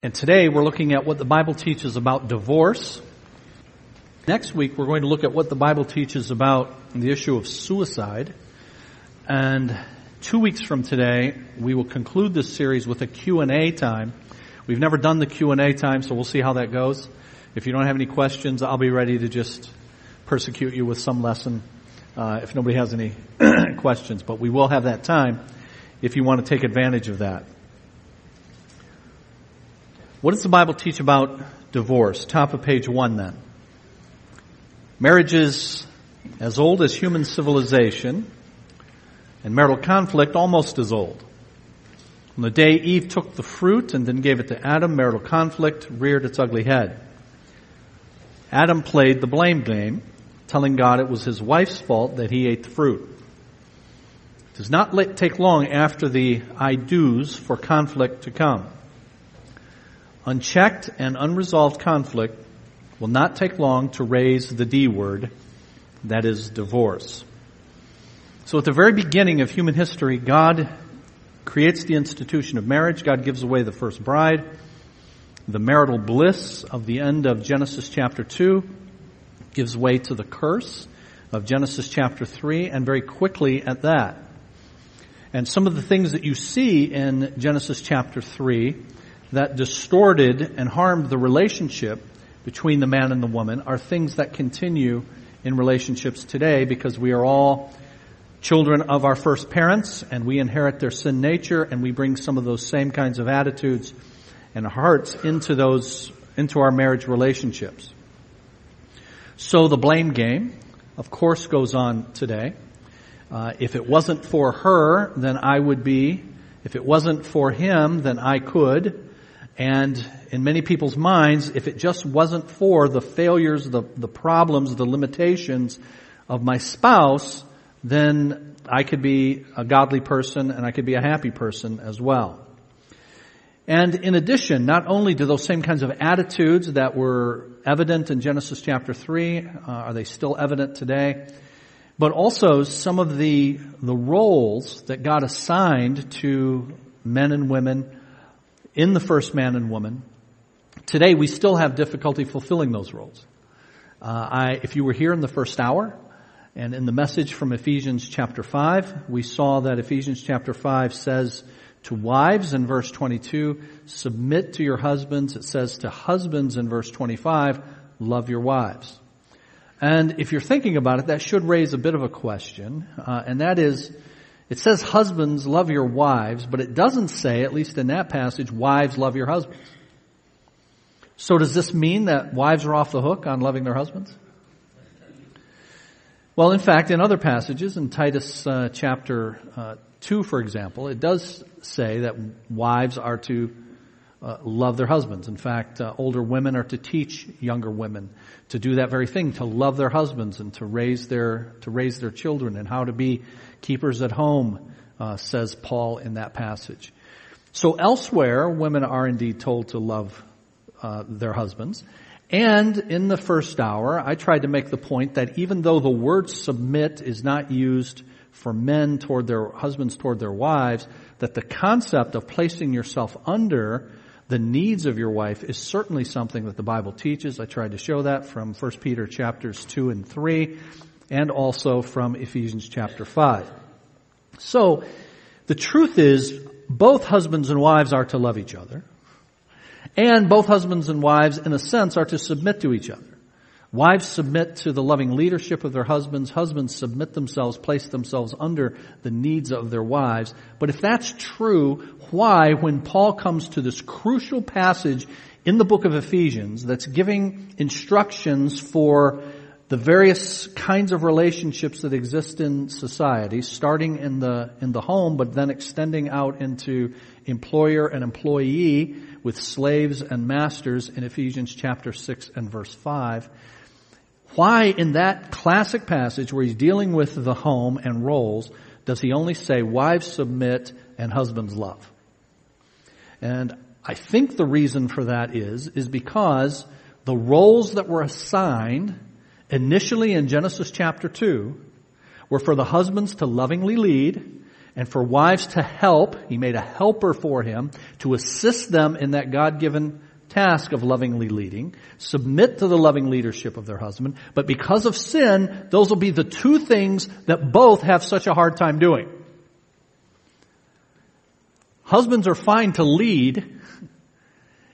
And today we're looking at what the Bible teaches about divorce. Next week we're going to look at what the Bible teaches about the issue of suicide. And two weeks from today we will conclude this series with a Q&A time. We've never done the Q&A time so we'll see how that goes. If you don't have any questions I'll be ready to just persecute you with some lesson uh, if nobody has any questions. But we will have that time if you want to take advantage of that. What does the Bible teach about divorce? Top of page one then. Marriage is as old as human civilization, and marital conflict almost as old. On the day Eve took the fruit and then gave it to Adam, marital conflict reared its ugly head. Adam played the blame game, telling God it was his wife's fault that he ate the fruit. It does not take long after the I do's for conflict to come. Unchecked and unresolved conflict will not take long to raise the D word, that is divorce. So at the very beginning of human history, God creates the institution of marriage. God gives away the first bride. The marital bliss of the end of Genesis chapter 2 gives way to the curse of Genesis chapter 3 and very quickly at that. And some of the things that you see in Genesis chapter 3 that distorted and harmed the relationship between the man and the woman are things that continue in relationships today because we are all children of our first parents and we inherit their sin nature and we bring some of those same kinds of attitudes and hearts into those, into our marriage relationships. So the blame game, of course, goes on today. Uh, if it wasn't for her, then I would be. If it wasn't for him, then I could. And in many people's minds, if it just wasn't for the failures, the, the problems, the limitations of my spouse, then I could be a godly person and I could be a happy person as well. And in addition, not only do those same kinds of attitudes that were evident in Genesis chapter 3, uh, are they still evident today? But also some of the, the roles that God assigned to men and women in the first man and woman. Today we still have difficulty fulfilling those roles. Uh, I, if you were here in the first hour, and in the message from Ephesians chapter 5, we saw that Ephesians chapter 5 says to wives in verse 22, submit to your husbands. It says to husbands in verse 25, love your wives. And if you're thinking about it, that should raise a bit of a question, uh, and that is, it says husbands love your wives, but it doesn't say, at least in that passage, wives love your husbands. So does this mean that wives are off the hook on loving their husbands? Well, in fact, in other passages, in Titus uh, chapter uh, 2, for example, it does say that wives are to uh, love their husbands. In fact, uh, older women are to teach younger women to do that very thing, to love their husbands and to raise their, to raise their children and how to be keepers at home, uh, says Paul in that passage. So elsewhere, women are indeed told to love uh, their husbands. And in the first hour, I tried to make the point that even though the word submit is not used for men toward their husbands toward their wives, that the concept of placing yourself under the needs of your wife is certainly something that the Bible teaches. I tried to show that from 1 Peter chapters 2 and 3 and also from Ephesians chapter 5. So, the truth is, both husbands and wives are to love each other. And both husbands and wives, in a sense, are to submit to each other. Wives submit to the loving leadership of their husbands. Husbands submit themselves, place themselves under the needs of their wives. But if that's true, why, when Paul comes to this crucial passage in the book of Ephesians that's giving instructions for the various kinds of relationships that exist in society, starting in the, in the home, but then extending out into employer and employee with slaves and masters in Ephesians chapter 6 and verse 5. Why in that classic passage where he's dealing with the home and roles does he only say wives submit and husbands love? And I think the reason for that is, is because the roles that were assigned initially in Genesis chapter 2 were for the husbands to lovingly lead and for wives to help. He made a helper for him to assist them in that God-given task of lovingly leading, submit to the loving leadership of their husband, but because of sin, those will be the two things that both have such a hard time doing. Husbands are fine to lead.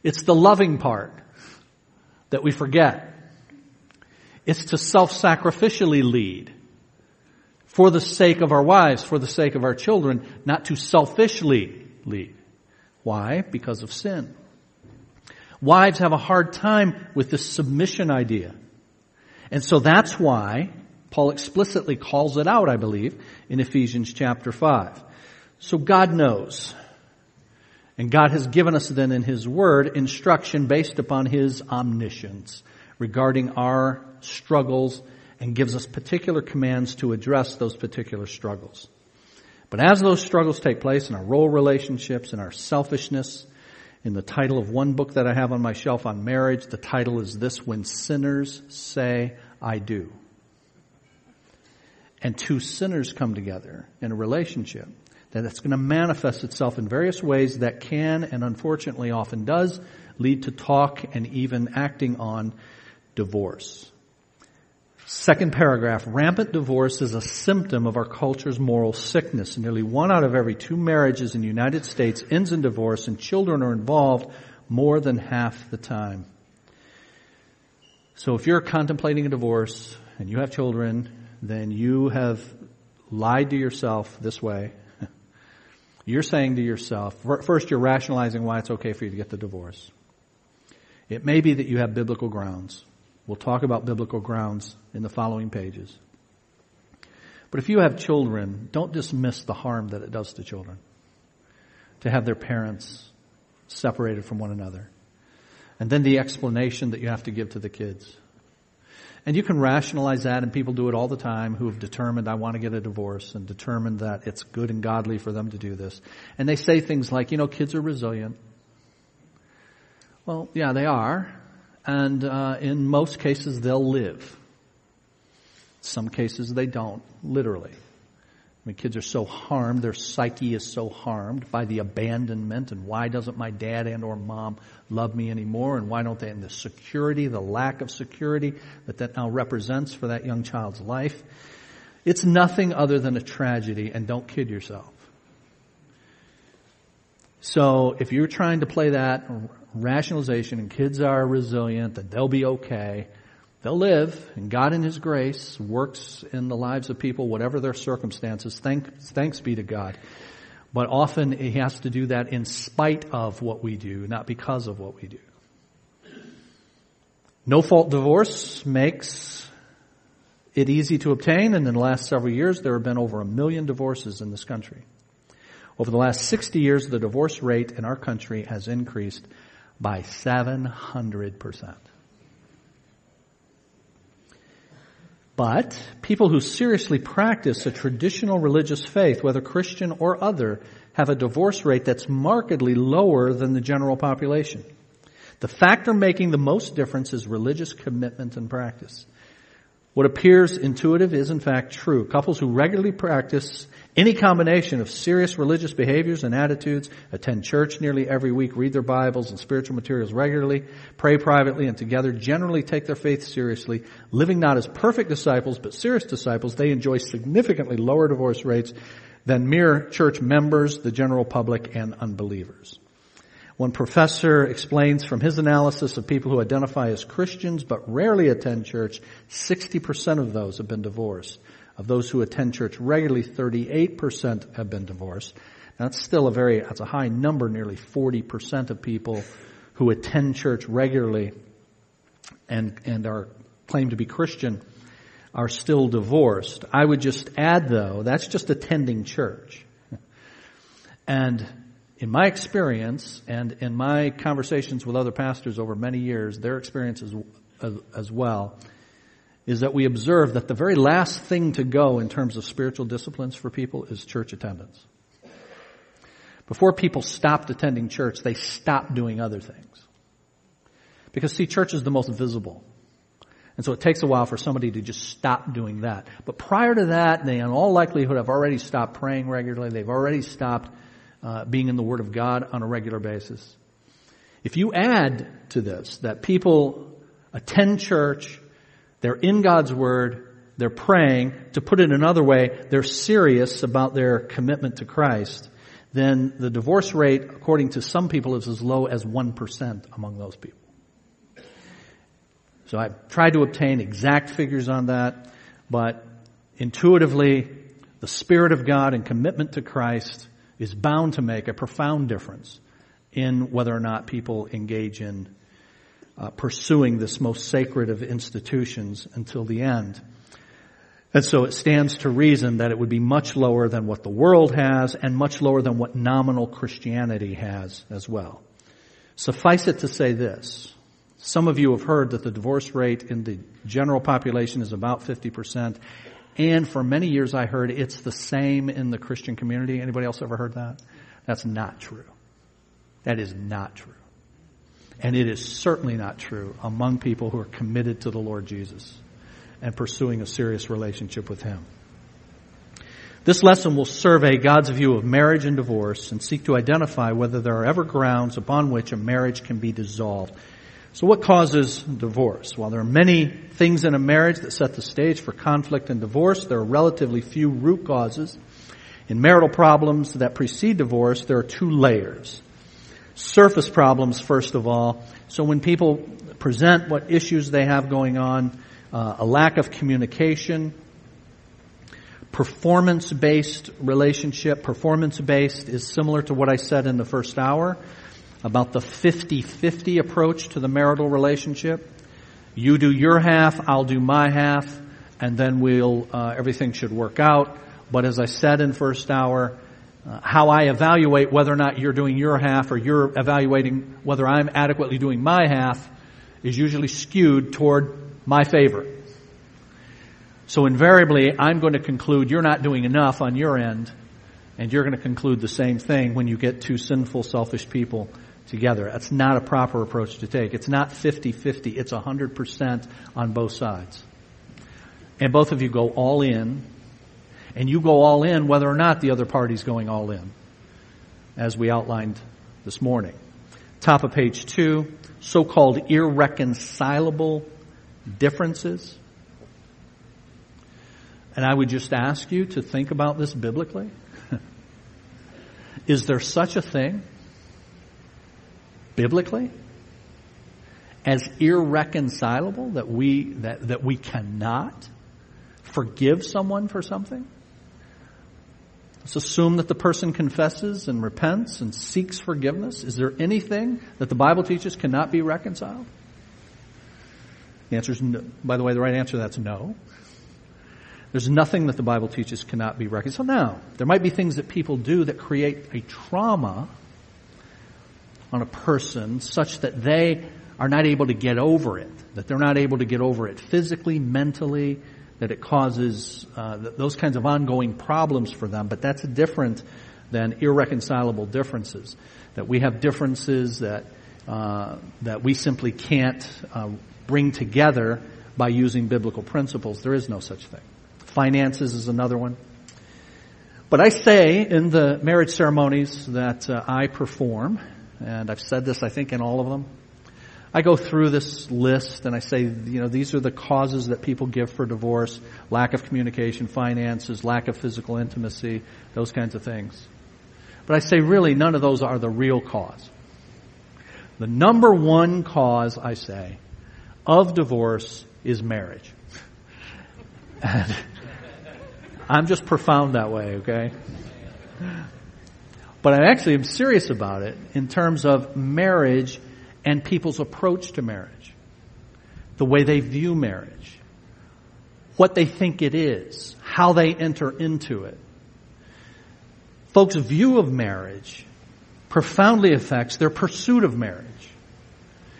It's the loving part that we forget. It's to self-sacrificially lead for the sake of our wives, for the sake of our children, not to selfishly lead. Why? Because of sin. Wives have a hard time with this submission idea. And so that's why Paul explicitly calls it out, I believe, in Ephesians chapter 5. So God knows. And God has given us then in His Word instruction based upon His omniscience regarding our struggles and gives us particular commands to address those particular struggles. But as those struggles take place in our role relationships, in our selfishness, in the title of one book that I have on my shelf on marriage, the title is this, When Sinners Say I Do. And two sinners come together in a relationship that it's going to manifest itself in various ways that can and unfortunately often does lead to talk and even acting on divorce. Second paragraph, rampant divorce is a symptom of our culture's moral sickness. Nearly one out of every two marriages in the United States ends in divorce and children are involved more than half the time. So if you're contemplating a divorce and you have children, then you have lied to yourself this way. You're saying to yourself, first you're rationalizing why it's okay for you to get the divorce. It may be that you have biblical grounds. We'll talk about biblical grounds in the following pages. But if you have children, don't dismiss the harm that it does to children to have their parents separated from one another. And then the explanation that you have to give to the kids. And you can rationalize that, and people do it all the time who have determined, I want to get a divorce, and determined that it's good and godly for them to do this. And they say things like, you know, kids are resilient. Well, yeah, they are and uh, in most cases they'll live. Some cases they don't, literally. I mean, kids are so harmed, their psyche is so harmed by the abandonment and why doesn't my dad and or mom love me anymore and why don't they, and the security, the lack of security that that now represents for that young child's life. It's nothing other than a tragedy and don't kid yourself. So if you're trying to play that rationalization and kids are resilient and they'll be okay, they'll live and God in His grace works in the lives of people, whatever their circumstances. Thanks, thanks be to God. But often He has to do that in spite of what we do, not because of what we do. No fault divorce makes it easy to obtain and in the last several years there have been over a million divorces in this country. Over the last 60 years, the divorce rate in our country has increased by 700%. But people who seriously practice a traditional religious faith, whether Christian or other, have a divorce rate that's markedly lower than the general population. The factor making the most difference is religious commitment and practice. What appears intuitive is in fact true. Couples who regularly practice any combination of serious religious behaviors and attitudes, attend church nearly every week, read their Bibles and spiritual materials regularly, pray privately and together, generally take their faith seriously, living not as perfect disciples, but serious disciples, they enjoy significantly lower divorce rates than mere church members, the general public, and unbelievers. One professor explains from his analysis of people who identify as Christians but rarely attend church, 60% of those have been divorced. Of those who attend church regularly, 38% have been divorced. That's still a very, that's a high number, nearly 40% of people who attend church regularly and, and are claimed to be Christian are still divorced. I would just add though, that's just attending church. And in my experience and in my conversations with other pastors over many years, their experiences as, as well, is that we observe that the very last thing to go in terms of spiritual disciplines for people is church attendance. Before people stopped attending church, they stopped doing other things. Because see, church is the most visible. And so it takes a while for somebody to just stop doing that. But prior to that, they in all likelihood have already stopped praying regularly. They've already stopped uh, being in the Word of God on a regular basis. If you add to this that people attend church, they're in God's Word, they're praying, to put it another way, they're serious about their commitment to Christ, then the divorce rate, according to some people, is as low as 1% among those people. So I've tried to obtain exact figures on that, but intuitively, the Spirit of God and commitment to Christ is bound to make a profound difference in whether or not people engage in uh, pursuing this most sacred of institutions until the end. And so it stands to reason that it would be much lower than what the world has and much lower than what nominal Christianity has as well. Suffice it to say this. Some of you have heard that the divorce rate in the general population is about 50%. And for many years I heard it's the same in the Christian community. Anybody else ever heard that? That's not true. That is not true. And it is certainly not true among people who are committed to the Lord Jesus and pursuing a serious relationship with Him. This lesson will survey God's view of marriage and divorce and seek to identify whether there are ever grounds upon which a marriage can be dissolved. So what causes divorce? While there are many things in a marriage that set the stage for conflict and divorce, there are relatively few root causes. In marital problems that precede divorce, there are two layers. Surface problems, first of all. So when people present what issues they have going on, uh, a lack of communication, performance-based relationship. Performance-based is similar to what I said in the first hour about the 50-50 approach to the marital relationship. You do your half, I'll do my half, and then we'll, uh, everything should work out. But as I said in first hour, uh, how I evaluate whether or not you're doing your half or you're evaluating whether I'm adequately doing my half is usually skewed toward my favor. So invariably, I'm going to conclude you're not doing enough on your end, and you're going to conclude the same thing when you get two sinful, selfish people together. That's not a proper approach to take. It's not 50-50. It's 100% on both sides. And both of you go all in, and you go all in whether or not the other party's going all in, as we outlined this morning. Top of page two, so-called irreconcilable differences. And I would just ask you to think about this biblically. Is there such a thing biblically as irreconcilable that we, that, that we cannot forgive someone for something? Let's assume that the person confesses and repents and seeks forgiveness. Is there anything that the Bible teaches cannot be reconciled? The answer is no. By the way, the right answer to that's no. There's nothing that the Bible teaches cannot be reconciled. Now, there might be things that people do that create a trauma on a person such that they are not able to get over it, that they're not able to get over it physically, mentally, that it causes uh, those kinds of ongoing problems for them. But that's different than irreconcilable differences. That we have differences that uh, that we simply can't uh, bring together by using biblical principles. There is no such thing. Finances is another one. But I say in the marriage ceremonies that uh, I perform, and I've said this, I think, in all of them. I go through this list and I say, you know, these are the causes that people give for divorce. Lack of communication, finances, lack of physical intimacy, those kinds of things. But I say really none of those are the real cause. The number one cause, I say, of divorce is marriage. And I'm just profound that way, okay? But I actually am serious about it in terms of marriage and people's approach to marriage. The way they view marriage. What they think it is. How they enter into it. Folks' view of marriage profoundly affects their pursuit of marriage.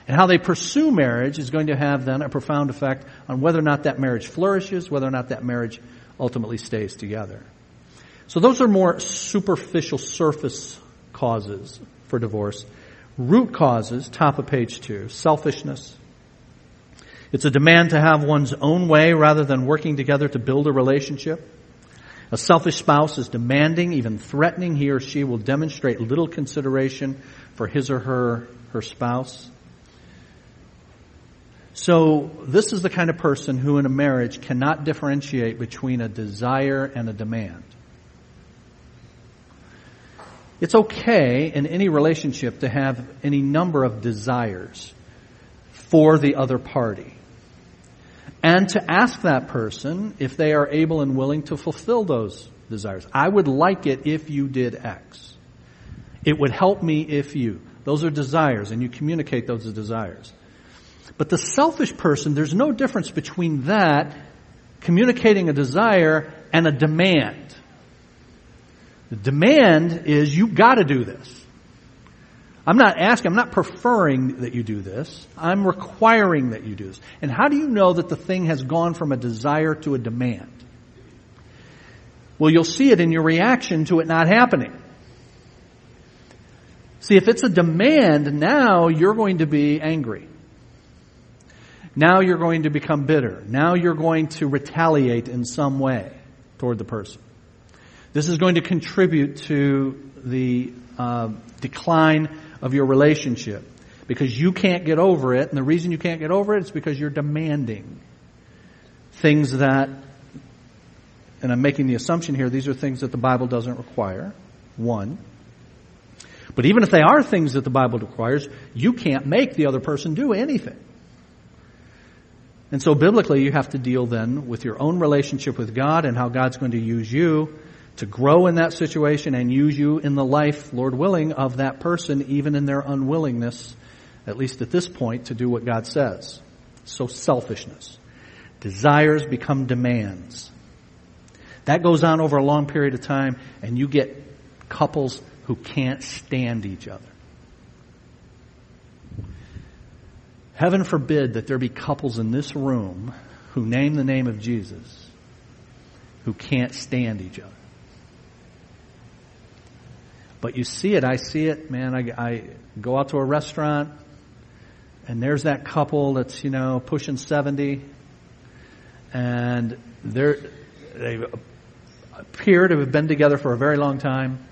And how they pursue marriage is going to have then a profound effect on whether or not that marriage flourishes, whether or not that marriage ultimately stays together. So those are more superficial surface causes for divorce. Root causes, top of page two, selfishness. It's a demand to have one's own way rather than working together to build a relationship. A selfish spouse is demanding, even threatening he or she will demonstrate little consideration for his or her, her spouse. So this is the kind of person who in a marriage cannot differentiate between a desire and a demand. It's okay in any relationship to have any number of desires for the other party. And to ask that person if they are able and willing to fulfill those desires. I would like it if you did X. It would help me if you. Those are desires and you communicate those desires. But the selfish person, there's no difference between that, communicating a desire, and a demand. The demand is you've gotta do this. I'm not asking, I'm not preferring that you do this. I'm requiring that you do this. And how do you know that the thing has gone from a desire to a demand? Well, you'll see it in your reaction to it not happening. See, if it's a demand, now you're going to be angry. Now you're going to become bitter. Now you're going to retaliate in some way toward the person. This is going to contribute to the uh, decline of your relationship because you can't get over it. And the reason you can't get over it is because you're demanding things that, and I'm making the assumption here, these are things that the Bible doesn't require. One. But even if they are things that the Bible requires, you can't make the other person do anything. And so biblically, you have to deal then with your own relationship with God and how God's going to use you to grow in that situation and use you in the life, Lord willing, of that person, even in their unwillingness, at least at this point, to do what God says. So selfishness. Desires become demands. That goes on over a long period of time, and you get couples who can't stand each other. Heaven forbid that there be couples in this room who name the name of Jesus who can't stand each other. But you see it, I see it, man. I, I go out to a restaurant and there's that couple that's, you know, pushing 70 and they're, they appear to have been together for a very long time.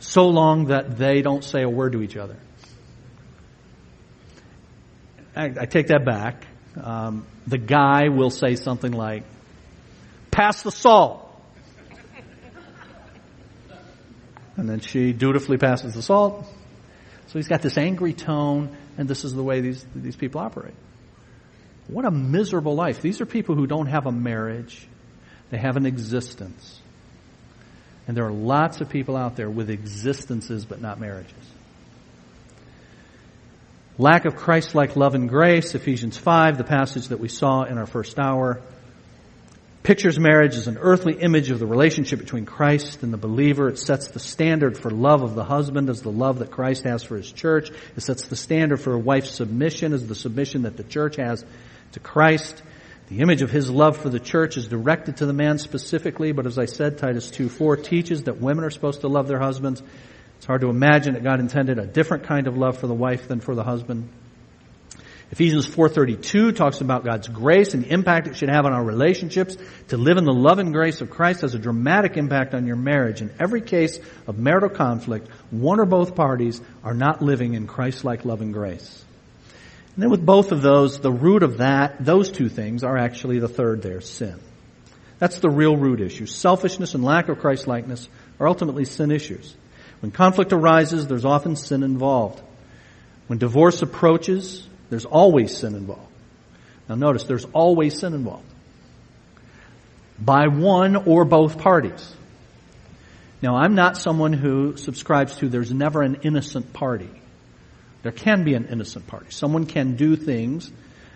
So long that they don't say a word to each other. I, I take that back. Um, the guy will say something like, pass the salt. And then she dutifully passes the salt. So he's got this angry tone, and this is the way these, these people operate. What a miserable life. These are people who don't have a marriage. They have an existence. And there are lots of people out there with existences but not marriages. Lack of Christ-like love and grace, Ephesians 5, the passage that we saw in our first hour, pictures marriage as an earthly image of the relationship between Christ and the believer. It sets the standard for love of the husband as the love that Christ has for his church. It sets the standard for a wife's submission as the submission that the church has to Christ. The image of his love for the church is directed to the man specifically, but as I said, Titus 2.4 teaches that women are supposed to love their husbands it's hard to imagine that God intended a different kind of love for the wife than for the husband. Ephesians 4.32 talks about God's grace and the impact it should have on our relationships. To live in the love and grace of Christ has a dramatic impact on your marriage. In every case of marital conflict, one or both parties are not living in Christ-like love and grace. And then with both of those, the root of that, those two things are actually the third there, sin. That's the real root issue. Selfishness and lack of Christ-likeness are ultimately sin issues. When conflict arises, there's often sin involved. When divorce approaches, there's always sin involved. Now notice, there's always sin involved. By one or both parties. Now I'm not someone who subscribes to there's never an innocent party. There can be an innocent party. Someone can do things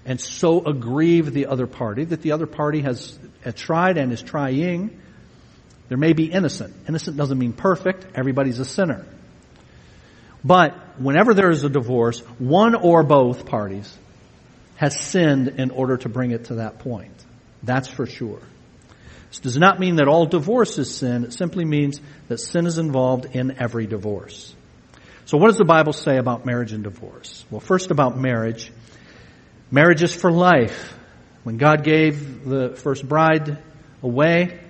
and so aggrieve the other party that the other party has tried and is trying there may be innocent. Innocent doesn't mean perfect. Everybody's a sinner. But whenever there is a divorce, one or both parties has sinned in order to bring it to that point. That's for sure. This does not mean that all divorce is sin. It simply means that sin is involved in every divorce. So what does the Bible say about marriage and divorce? Well, first about marriage. Marriage is for life. When God gave the first bride away,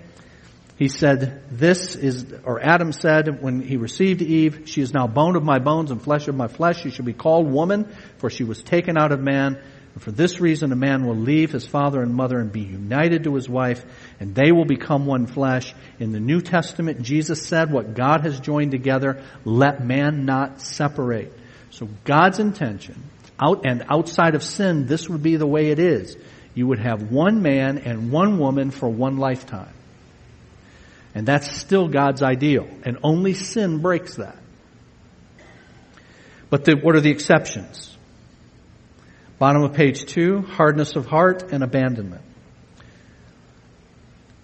he said, this is, or Adam said when he received Eve, she is now bone of my bones and flesh of my flesh. She should be called woman, for she was taken out of man. And for this reason, a man will leave his father and mother and be united to his wife, and they will become one flesh. In the New Testament, Jesus said, what God has joined together, let man not separate. So God's intention, out and outside of sin, this would be the way it is. You would have one man and one woman for one lifetime. And that's still God's ideal. And only sin breaks that. But the, what are the exceptions? Bottom of page two, hardness of heart and abandonment.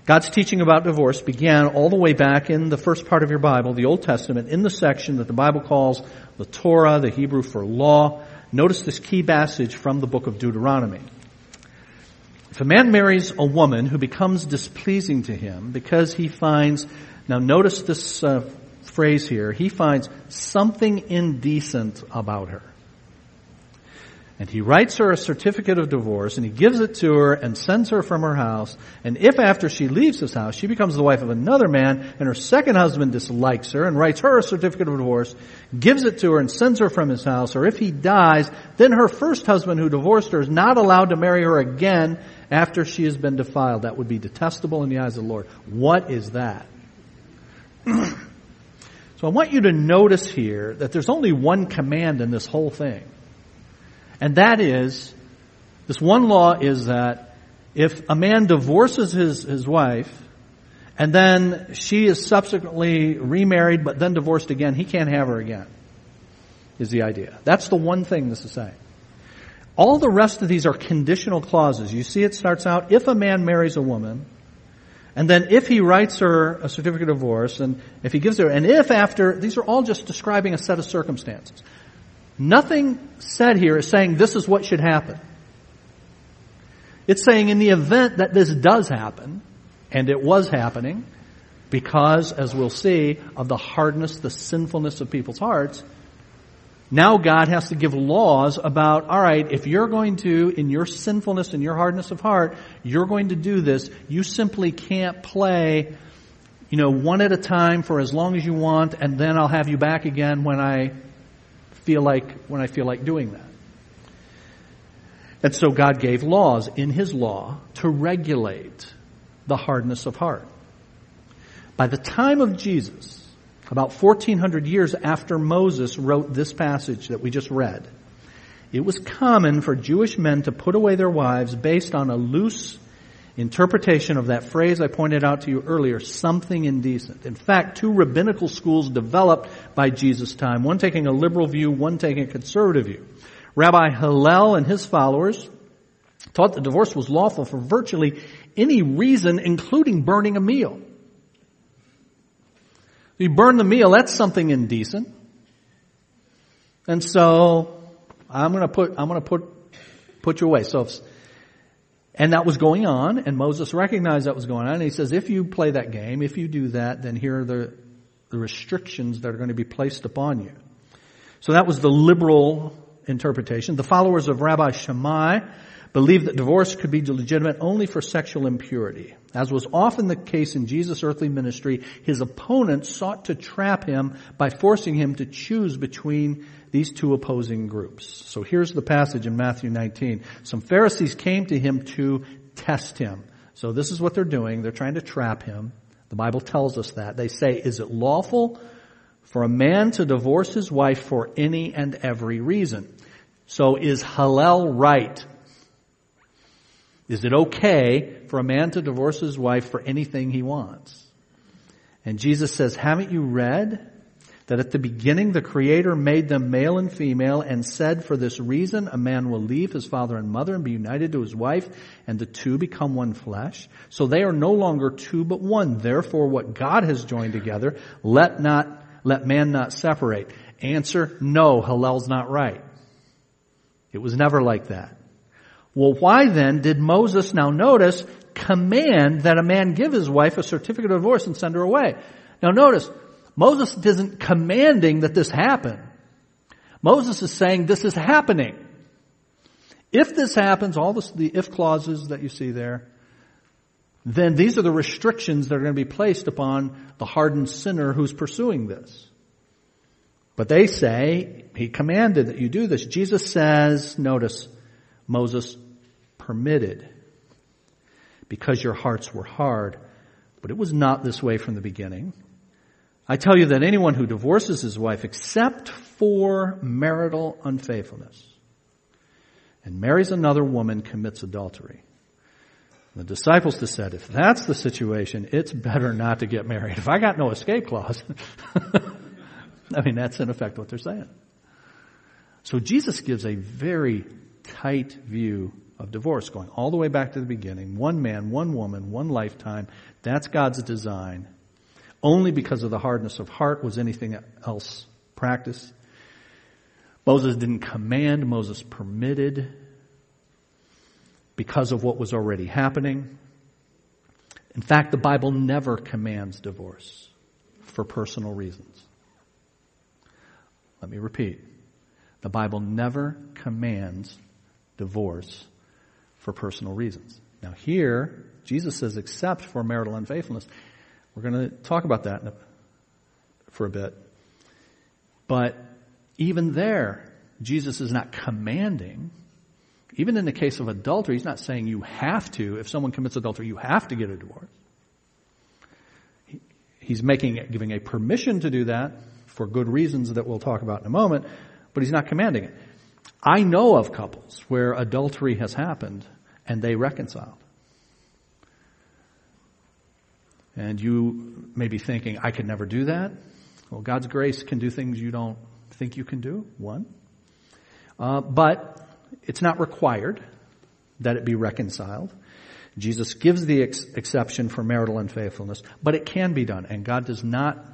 God's teaching about divorce began all the way back in the first part of your Bible, the Old Testament, in the section that the Bible calls the Torah, the Hebrew for law. Notice this key passage from the book of Deuteronomy. If a man marries a woman who becomes displeasing to him because he finds, now notice this uh, phrase here, he finds something indecent about her. And he writes her a certificate of divorce and he gives it to her and sends her from her house. And if after she leaves his house, she becomes the wife of another man and her second husband dislikes her and writes her a certificate of divorce, gives it to her and sends her from his house, or if he dies, then her first husband who divorced her is not allowed to marry her again after she has been defiled. That would be detestable in the eyes of the Lord. What is that? so I want you to notice here that there's only one command in this whole thing. And that is, this one law is that if a man divorces his, his wife, and then she is subsequently remarried but then divorced again, he can't have her again, is the idea. That's the one thing this is saying. All the rest of these are conditional clauses. You see it starts out, if a man marries a woman, and then if he writes her a certificate of divorce, and if he gives her, and if after, these are all just describing a set of circumstances. Nothing said here is saying this is what should happen. It's saying in the event that this does happen, and it was happening, because, as we'll see, of the hardness, the sinfulness of people's hearts, now God has to give laws about, alright, if you're going to, in your sinfulness and your hardness of heart, you're going to do this, you simply can't play, you know, one at a time for as long as you want, and then I'll have you back again when I feel like, when I feel like doing that. And so God gave laws in His law to regulate the hardness of heart. By the time of Jesus, about 1400 years after Moses wrote this passage that we just read, it was common for Jewish men to put away their wives based on a loose interpretation of that phrase I pointed out to you earlier, something indecent. In fact, two rabbinical schools developed by Jesus' time, one taking a liberal view, one taking a conservative view. Rabbi Hillel and his followers taught that divorce was lawful for virtually any reason, including burning a meal. You burn the meal, that's something indecent. And so, I'm gonna put, I'm gonna put, put you away. So if, and that was going on, and Moses recognized that was going on, and he says, if you play that game, if you do that, then here are the, the restrictions that are going to be placed upon you. So that was the liberal interpretation. The followers of Rabbi Shammai believed that divorce could be legitimate only for sexual impurity. As was often the case in Jesus' earthly ministry, his opponents sought to trap him by forcing him to choose between these two opposing groups. So here's the passage in Matthew 19. Some Pharisees came to him to test him. So this is what they're doing. They're trying to trap him. The Bible tells us that. They say, is it lawful for a man to divorce his wife for any and every reason? So is Hillel right? Is it okay for a man to divorce his wife for anything he wants? And Jesus says, haven't you read that at the beginning the Creator made them male and female and said, for this reason a man will leave his father and mother and be united to his wife and the two become one flesh. So they are no longer two but one. Therefore what God has joined together, let not, let man not separate. Answer, no, Hillel's not right. It was never like that. Well, why then did Moses, now notice, command that a man give his wife a certificate of divorce and send her away? Now notice, Moses isn't commanding that this happen. Moses is saying this is happening. If this happens, all this, the if clauses that you see there, then these are the restrictions that are going to be placed upon the hardened sinner who's pursuing this. But they say, he commanded that you do this. Jesus says, notice, Moses permitted because your hearts were hard. But it was not this way from the beginning. I tell you that anyone who divorces his wife except for marital unfaithfulness and marries another woman commits adultery. The disciples said, if that's the situation, it's better not to get married. If I got no escape clause, I mean, that's in effect what they're saying. So Jesus gives a very tight view of divorce going all the way back to the beginning. One man, one woman, one lifetime. That's God's design. Only because of the hardness of heart was anything else practiced. Moses didn't command, Moses permitted because of what was already happening. In fact, the Bible never commands divorce for personal reasons. Let me repeat. The Bible never commands divorce for personal reasons. Now here, Jesus says except for marital unfaithfulness. We're going to talk about that for a bit. But even there, Jesus is not commanding. Even in the case of adultery, he's not saying you have to, if someone commits adultery, you have to get a divorce. He's making, giving a permission to do that for good reasons that we'll talk about in a moment, but he's not commanding it. I know of couples where adultery has happened and they reconciled. And you may be thinking, I could never do that. Well, God's grace can do things you don't think you can do, one. Uh, but it's not required that it be reconciled. Jesus gives the ex- exception for marital unfaithfulness, but it can be done, and God does not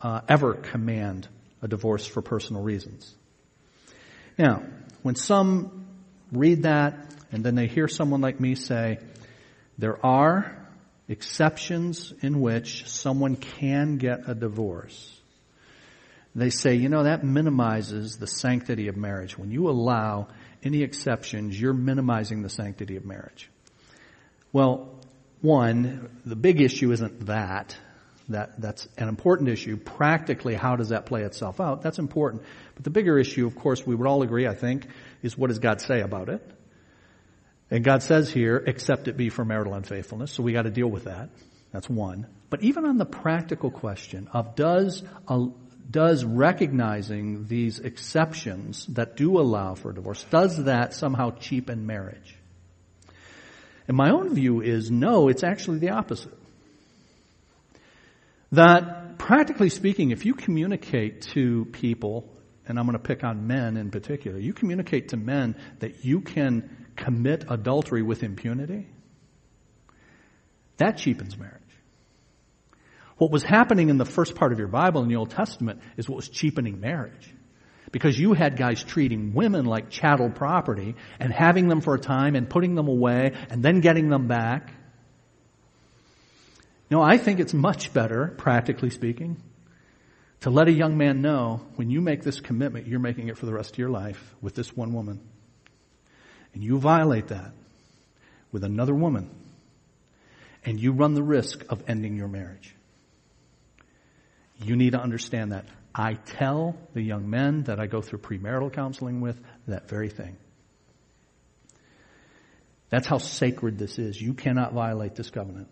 uh, ever command a divorce for personal reasons. Now, when some read that and then they hear someone like me say, there are exceptions in which someone can get a divorce. They say, you know, that minimizes the sanctity of marriage. When you allow any exceptions, you're minimizing the sanctity of marriage. Well, one, the big issue isn't that. That, that's an important issue. Practically, how does that play itself out? That's important. But the bigger issue, of course, we would all agree, I think, is what does God say about it? And God says here, except it be for marital unfaithfulness. So we got to deal with that. That's one. But even on the practical question of does, does recognizing these exceptions that do allow for divorce, does that somehow cheapen marriage? And my own view is no, it's actually the opposite that practically speaking, if you communicate to people, and I'm going to pick on men in particular, you communicate to men that you can commit adultery with impunity, that cheapens marriage. What was happening in the first part of your Bible in the Old Testament is what was cheapening marriage. Because you had guys treating women like chattel property and having them for a time and putting them away and then getting them back. No, I think it's much better, practically speaking, to let a young man know when you make this commitment, you're making it for the rest of your life with this one woman. And you violate that with another woman, and you run the risk of ending your marriage. You need to understand that. I tell the young men that I go through premarital counseling with that very thing. That's how sacred this is. You cannot violate this covenant.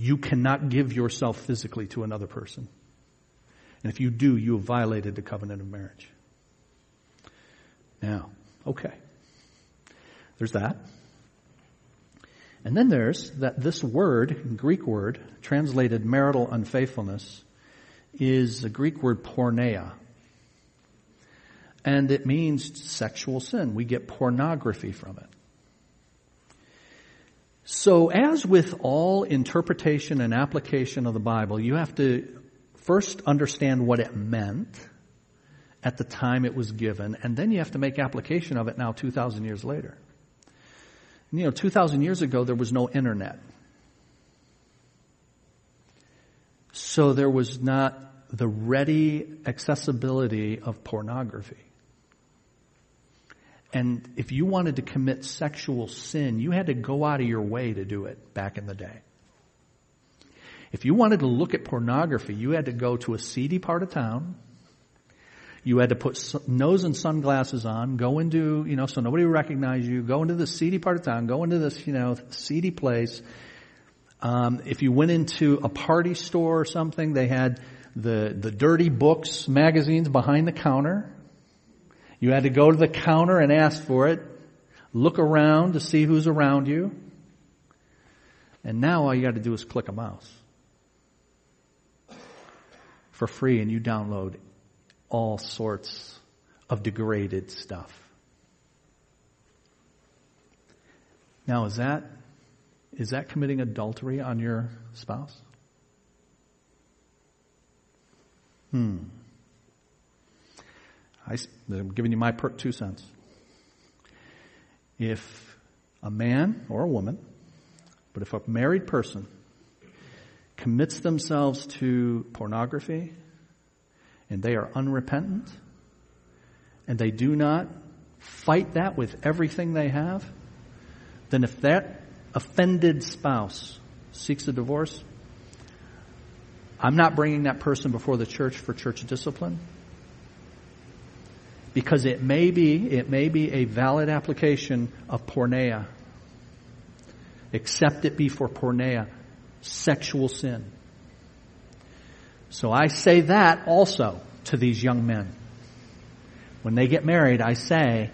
You cannot give yourself physically to another person. And if you do, you have violated the covenant of marriage. Now, okay. There's that. And then there's that this word, Greek word, translated marital unfaithfulness, is the Greek word porneia. And it means sexual sin. We get pornography from it. So as with all interpretation and application of the Bible, you have to first understand what it meant at the time it was given, and then you have to make application of it now 2,000 years later. You know, 2,000 years ago, there was no internet. So there was not the ready accessibility of pornography. And if you wanted to commit sexual sin, you had to go out of your way to do it back in the day. If you wanted to look at pornography, you had to go to a seedy part of town. You had to put nose and sunglasses on, go into, you know, so nobody would recognize you, go into the seedy part of town, go into this, you know, seedy place. Um, if you went into a party store or something, they had the, the dirty books, magazines behind the counter. You had to go to the counter and ask for it, look around to see who's around you. And now all you got to do is click a mouse for free and you download all sorts of degraded stuff. Now is that, is that committing adultery on your spouse? Hmm. I, am giving you my per, two cents. If a man or a woman, but if a married person commits themselves to pornography and they are unrepentant and they do not fight that with everything they have, then if that offended spouse seeks a divorce, I'm not bringing that person before the church for church discipline because it may be, it may be a valid application of porneia. Except it be for porneia, sexual sin. So I say that also to these young men. When they get married, I say,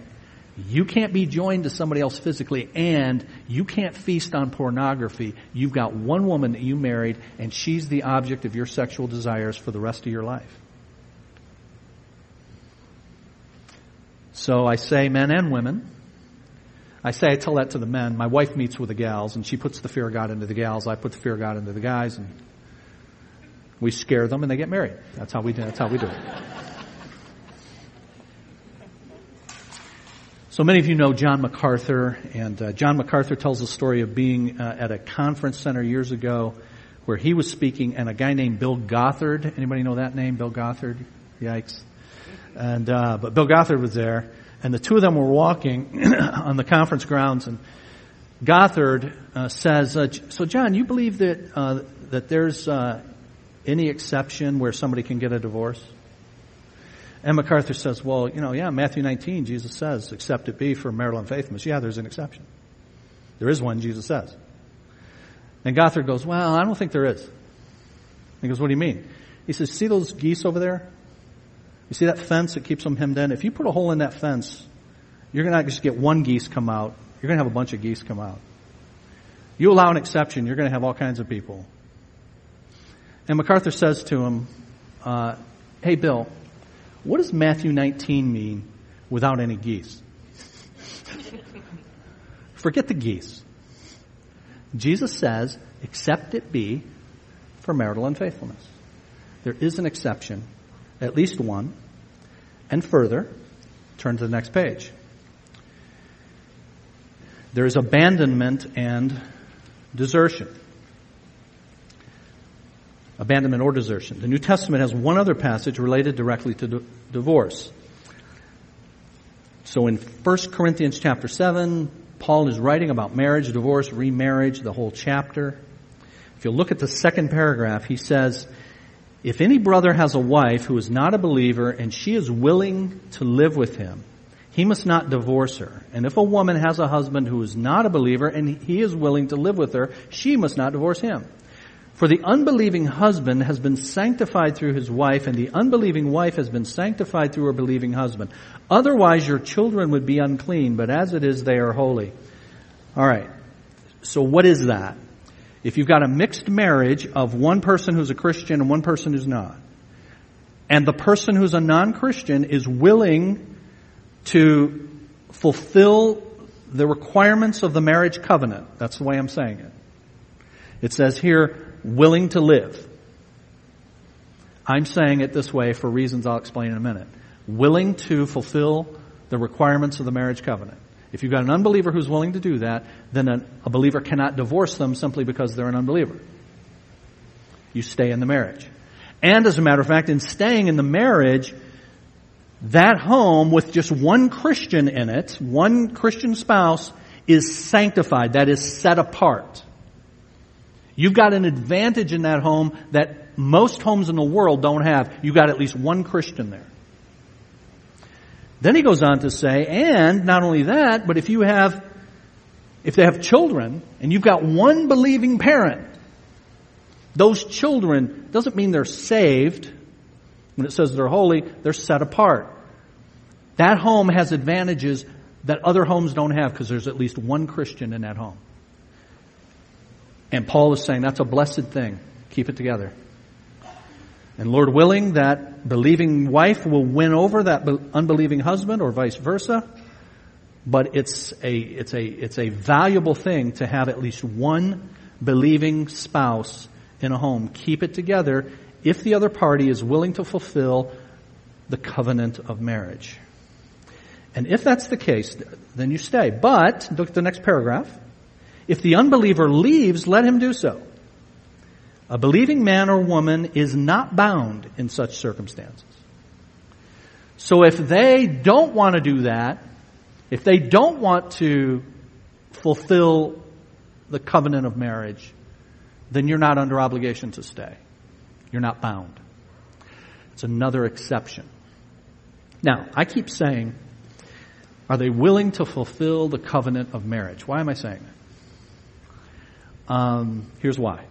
you can't be joined to somebody else physically and you can't feast on pornography. You've got one woman that you married and she's the object of your sexual desires for the rest of your life. So I say men and women. I say, I tell that to the men. My wife meets with the gals and she puts the fear of God into the gals. I put the fear of God into the guys and we scare them and they get married. That's how we do, that's how we do it. So many of you know John MacArthur, and uh, John MacArthur tells the story of being uh, at a conference center years ago where he was speaking, and a guy named Bill Gothard. Anybody know that name, Bill Gothard? Yikes! And uh, but Bill Gothard was there, and the two of them were walking on the conference grounds, and Gothard uh, says, uh, "So, John, you believe that uh, that there's uh, any exception where somebody can get a divorce?" And MacArthur says, "Well, you know, yeah, Matthew 19, Jesus says, except it be for marital unfaithfulness. Yeah, there's an exception. There is one, Jesus says." And Gothard goes, "Well, I don't think there is." He goes, "What do you mean?" He says, "See those geese over there? You see that fence that keeps them hemmed in? If you put a hole in that fence, you're going to just get one geese come out. You're going to have a bunch of geese come out. You allow an exception, you're going to have all kinds of people. And MacArthur says to him, uh, Hey, Bill, what does Matthew 19 mean without any geese? Forget the geese. Jesus says, except it be for marital unfaithfulness. There is an exception at least one. And further, turn to the next page. There is abandonment and desertion. Abandonment or desertion. The New Testament has one other passage related directly to d- divorce. So in 1 Corinthians chapter 7, Paul is writing about marriage, divorce, remarriage, the whole chapter. If you look at the second paragraph, he says, if any brother has a wife who is not a believer and she is willing to live with him, he must not divorce her. And if a woman has a husband who is not a believer and he is willing to live with her, she must not divorce him. For the unbelieving husband has been sanctified through his wife, and the unbelieving wife has been sanctified through her believing husband. Otherwise your children would be unclean, but as it is, they are holy. Alright. So what is that? If you've got a mixed marriage of one person who's a Christian and one person who's not, and the person who's a non-Christian is willing to fulfill the requirements of the marriage covenant, that's the way I'm saying it. It says here, willing to live. I'm saying it this way for reasons I'll explain in a minute. Willing to fulfill the requirements of the marriage covenant. If you've got an unbeliever who's willing to do that, then a, a believer cannot divorce them simply because they're an unbeliever. You stay in the marriage. And as a matter of fact, in staying in the marriage, that home with just one Christian in it, one Christian spouse, is sanctified, that is set apart. You've got an advantage in that home that most homes in the world don't have. You've got at least one Christian there. Then he goes on to say, and not only that, but if you have, if they have children, and you've got one believing parent, those children doesn't mean they're saved. When it says they're holy, they're set apart. That home has advantages that other homes don't have because there's at least one Christian in that home. And Paul is saying that's a blessed thing. Keep it together. And Lord willing, that believing wife will win over that unbelieving husband or vice versa. But it's a, it's a, it's a valuable thing to have at least one believing spouse in a home. Keep it together if the other party is willing to fulfill the covenant of marriage. And if that's the case, then you stay. But, look at the next paragraph. If the unbeliever leaves, let him do so. A believing man or woman is not bound in such circumstances. So if they don't want to do that, if they don't want to fulfill the covenant of marriage, then you're not under obligation to stay. You're not bound. It's another exception. Now, I keep saying, are they willing to fulfill the covenant of marriage? Why am I saying that? Um, here's why.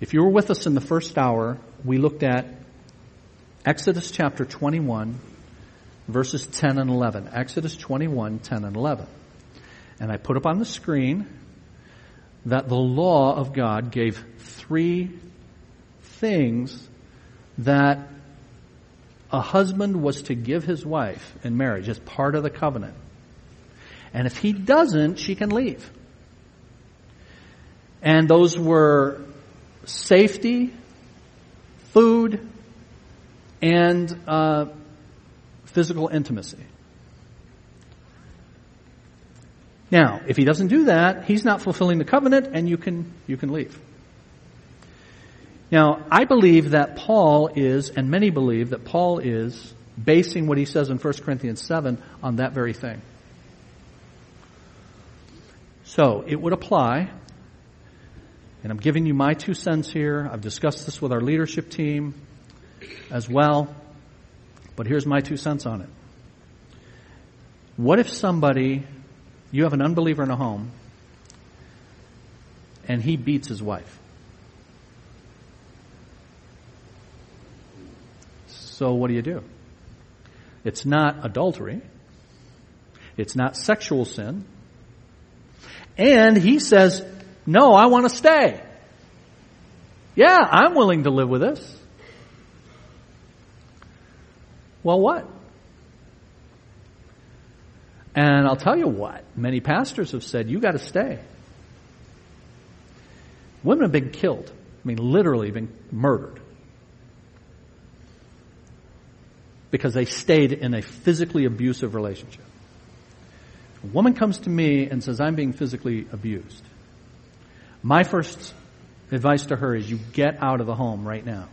If you were with us in the first hour, we looked at Exodus chapter 21, verses 10 and 11. Exodus 21, 10 and 11. And I put up on the screen that the law of God gave three things that a husband was to give his wife in marriage as part of the covenant. And if he doesn't, she can leave. And those were safety, food, and uh, physical intimacy. Now, if he doesn't do that, he's not fulfilling the covenant, and you can you can leave. Now, I believe that Paul is, and many believe that Paul is basing what he says in 1 Corinthians 7 on that very thing. So, it would apply, and I'm giving you my two cents here. I've discussed this with our leadership team as well, but here's my two cents on it. What if somebody, you have an unbeliever in a home, and he beats his wife? So what do you do? It's not adultery. It's not sexual sin. And he says, no, I want to stay. Yeah, I'm willing to live with this. Well, what? And I'll tell you what, many pastors have said, you got to stay. Women have been killed. I mean, literally been murdered. because they stayed in a physically abusive relationship. A woman comes to me and says, I'm being physically abused. My first advice to her is you get out of the home right now.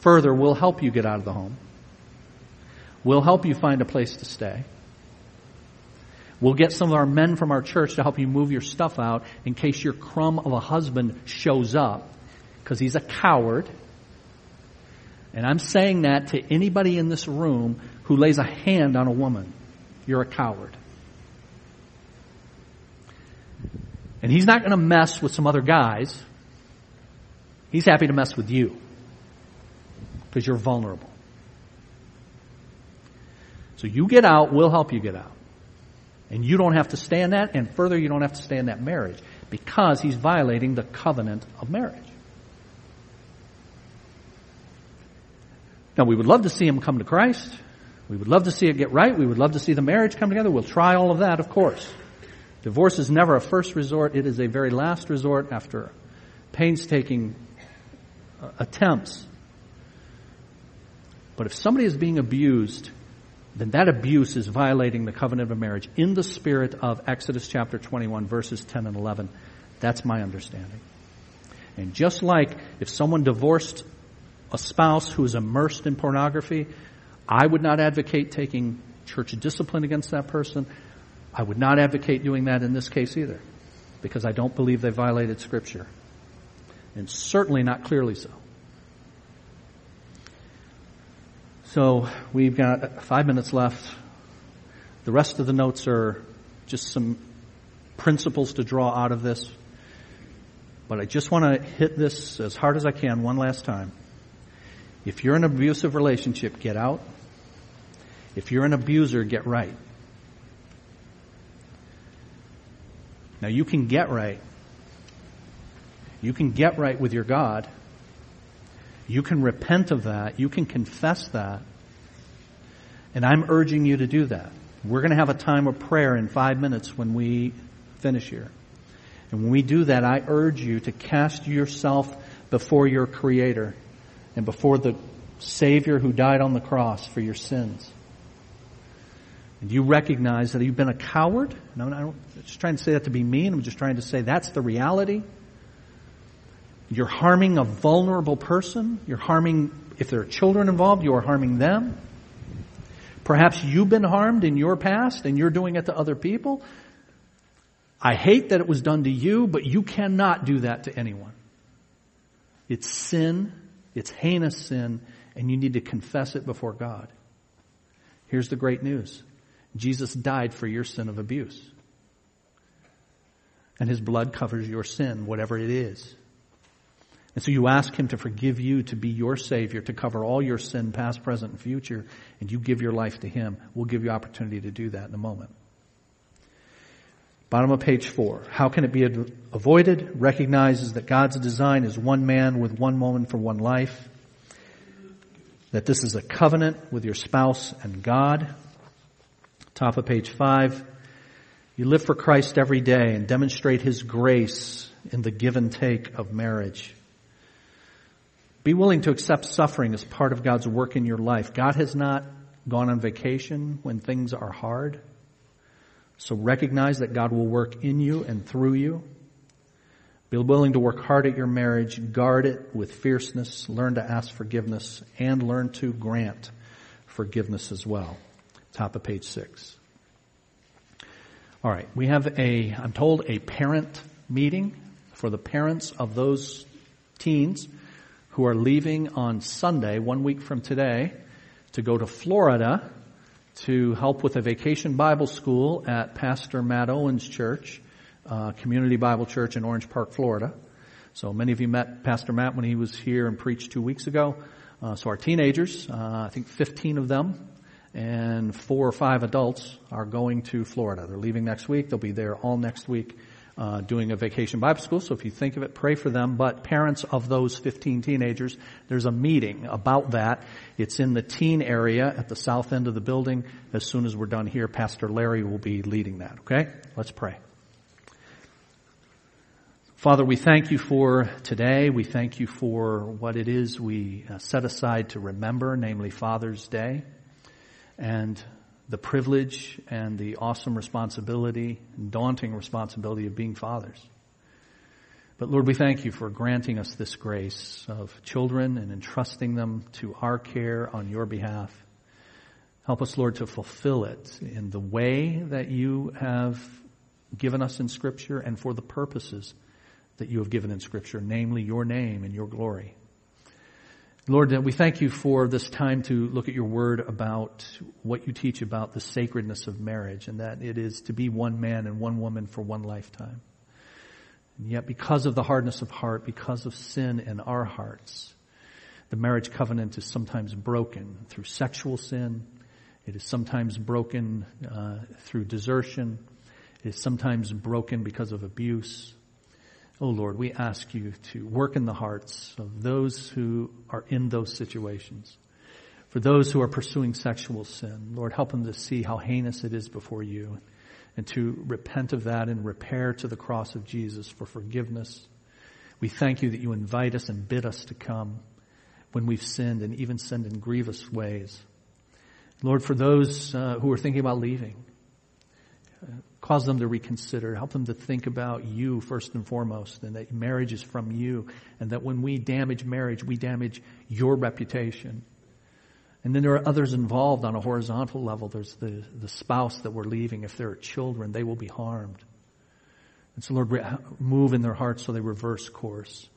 Further, we'll help you get out of the home. We'll help you find a place to stay. We'll get some of our men from our church to help you move your stuff out in case your crumb of a husband shows up because he's a coward and I'm saying that to anybody in this room who lays a hand on a woman. You're a coward. And he's not going to mess with some other guys. He's happy to mess with you because you're vulnerable. So you get out, we'll help you get out. And you don't have to stay in that, and further, you don't have to stay in that marriage because he's violating the covenant of marriage. Now, we would love to see him come to Christ. We would love to see it get right. We would love to see the marriage come together. We'll try all of that, of course. Divorce is never a first resort. It is a very last resort after painstaking uh, attempts. But if somebody is being abused, then that abuse is violating the covenant of marriage in the spirit of Exodus chapter 21 verses 10 and 11. That's my understanding. And just like if someone divorced a spouse who is immersed in pornography, I would not advocate taking church discipline against that person. I would not advocate doing that in this case either, because I don't believe they violated Scripture. And certainly not clearly so. So we've got five minutes left. The rest of the notes are just some principles to draw out of this. But I just want to hit this as hard as I can one last time. If you're in an abusive relationship, get out. If you're an abuser, get right. Now you can get right. You can get right with your God. You can repent of that. You can confess that. And I'm urging you to do that. We're going to have a time of prayer in five minutes when we finish here. And when we do that, I urge you to cast yourself before your Creator and before the Savior who died on the cross for your sins. And you recognize that you've been a coward. I'm not just trying to say that to be mean. I'm just trying to say that's the reality. You're harming a vulnerable person. You're harming, if there are children involved, you are harming them. Perhaps you've been harmed in your past and you're doing it to other people. I hate that it was done to you, but you cannot do that to anyone. It's sin. It's heinous sin and you need to confess it before God. Here's the great news. Jesus died for your sin of abuse. And his blood covers your sin, whatever it is. And so you ask him to forgive you, to be your savior, to cover all your sin, past, present, and future, and you give your life to him. We'll give you opportunity to do that in a moment. Bottom of page four. How can it be avoided? Recognizes that God's design is one man with one moment for one life. That this is a covenant with your spouse and God. Top of page five. You live for Christ every day and demonstrate His grace in the give and take of marriage. Be willing to accept suffering as part of God's work in your life. God has not gone on vacation when things are hard. So recognize that God will work in you and through you. Be willing to work hard at your marriage, guard it with fierceness, learn to ask forgiveness, and learn to grant forgiveness as well. Top of page six. All right, we have a, I'm told, a parent meeting for the parents of those teens who are leaving on Sunday, one week from today, to go to Florida to help with a vacation Bible school at Pastor Matt Owens Church, uh, Community Bible Church in Orange Park, Florida. So many of you met Pastor Matt when he was here and preached two weeks ago. Uh, so our teenagers, uh, I think 15 of them, and four or five adults are going to Florida. They're leaving next week. They'll be there all next week uh, doing a vacation Bible school. So if you think of it, pray for them. But parents of those 15 teenagers, there's a meeting about that. It's in the teen area at the south end of the building. As soon as we're done here, Pastor Larry will be leading that. Okay? Let's pray. Father, we thank you for today. We thank you for what it is we uh, set aside to remember, namely Father's Day. And the privilege and the awesome responsibility, daunting responsibility of being fathers. But Lord, we thank you for granting us this grace of children and entrusting them to our care on your behalf. Help us, Lord, to fulfill it in the way that you have given us in Scripture and for the purposes that you have given in Scripture, namely your name and your glory. Lord, we thank you for this time to look at your word about what you teach about the sacredness of marriage and that it is to be one man and one woman for one lifetime. And yet because of the hardness of heart, because of sin in our hearts, the marriage covenant is sometimes broken through sexual sin. It is sometimes broken uh, through desertion. It is sometimes broken because of abuse. Oh Lord, we ask you to work in the hearts of those who are in those situations. For those who are pursuing sexual sin, Lord, help them to see how heinous it is before you and to repent of that and repair to the cross of Jesus for forgiveness. We thank you that you invite us and bid us to come when we've sinned and even sinned in grievous ways. Lord, for those uh, who are thinking about leaving, Cause them to reconsider. Help them to think about you first and foremost and that marriage is from you and that when we damage marriage, we damage your reputation And then there are others involved on a horizontal level. There's the, the spouse that we're leaving. If there are children, they will be harmed. And so Lord, uh, move in their hearts so they reverse course.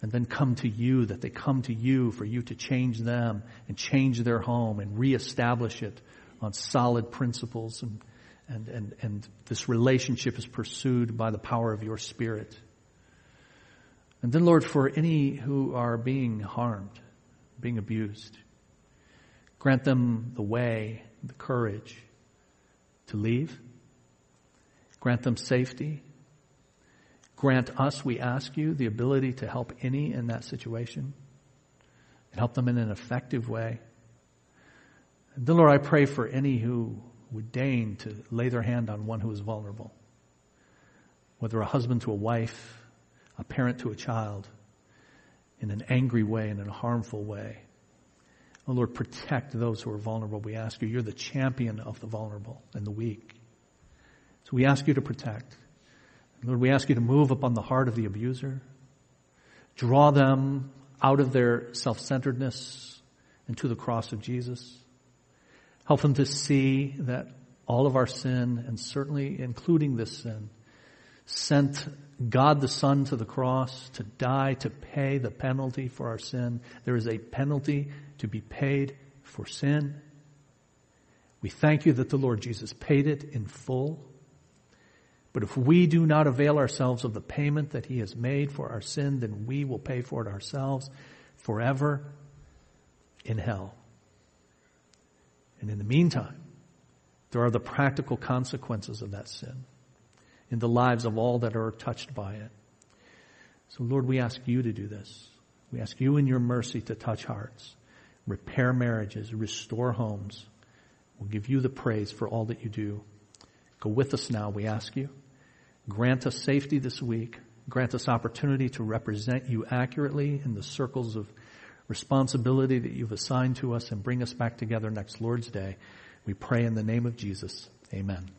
And then come to you, that they come to you for you to change them and change their home and reestablish it on solid principles and, and, and, and this relationship is pursued by the power of your spirit. And then Lord, for any who are being harmed, being abused, grant them the way, the courage to leave. Grant them safety. Grant us, we ask you, the ability to help any in that situation and help them in an effective way. And then, Lord, I pray for any who would deign to lay their hand on one who is vulnerable, whether a husband to a wife, a parent to a child, in an angry way and in a harmful way. Oh Lord, protect those who are vulnerable. We ask you. You're the champion of the vulnerable and the weak. So we ask you to protect. Lord, we ask you to move upon the heart of the abuser. Draw them out of their self-centeredness and to the cross of Jesus. Help them to see that all of our sin, and certainly including this sin, sent God the Son to the cross to die to pay the penalty for our sin. There is a penalty to be paid for sin. We thank you that the Lord Jesus paid it in full. But if we do not avail ourselves of the payment that he has made for our sin, then we will pay for it ourselves forever in hell. And in the meantime, there are the practical consequences of that sin in the lives of all that are touched by it. So Lord, we ask you to do this. We ask you in your mercy to touch hearts, repair marriages, restore homes. We'll give you the praise for all that you do. Go with us now, we ask you. Grant us safety this week. Grant us opportunity to represent you accurately in the circles of responsibility that you've assigned to us and bring us back together next Lord's Day. We pray in the name of Jesus. Amen.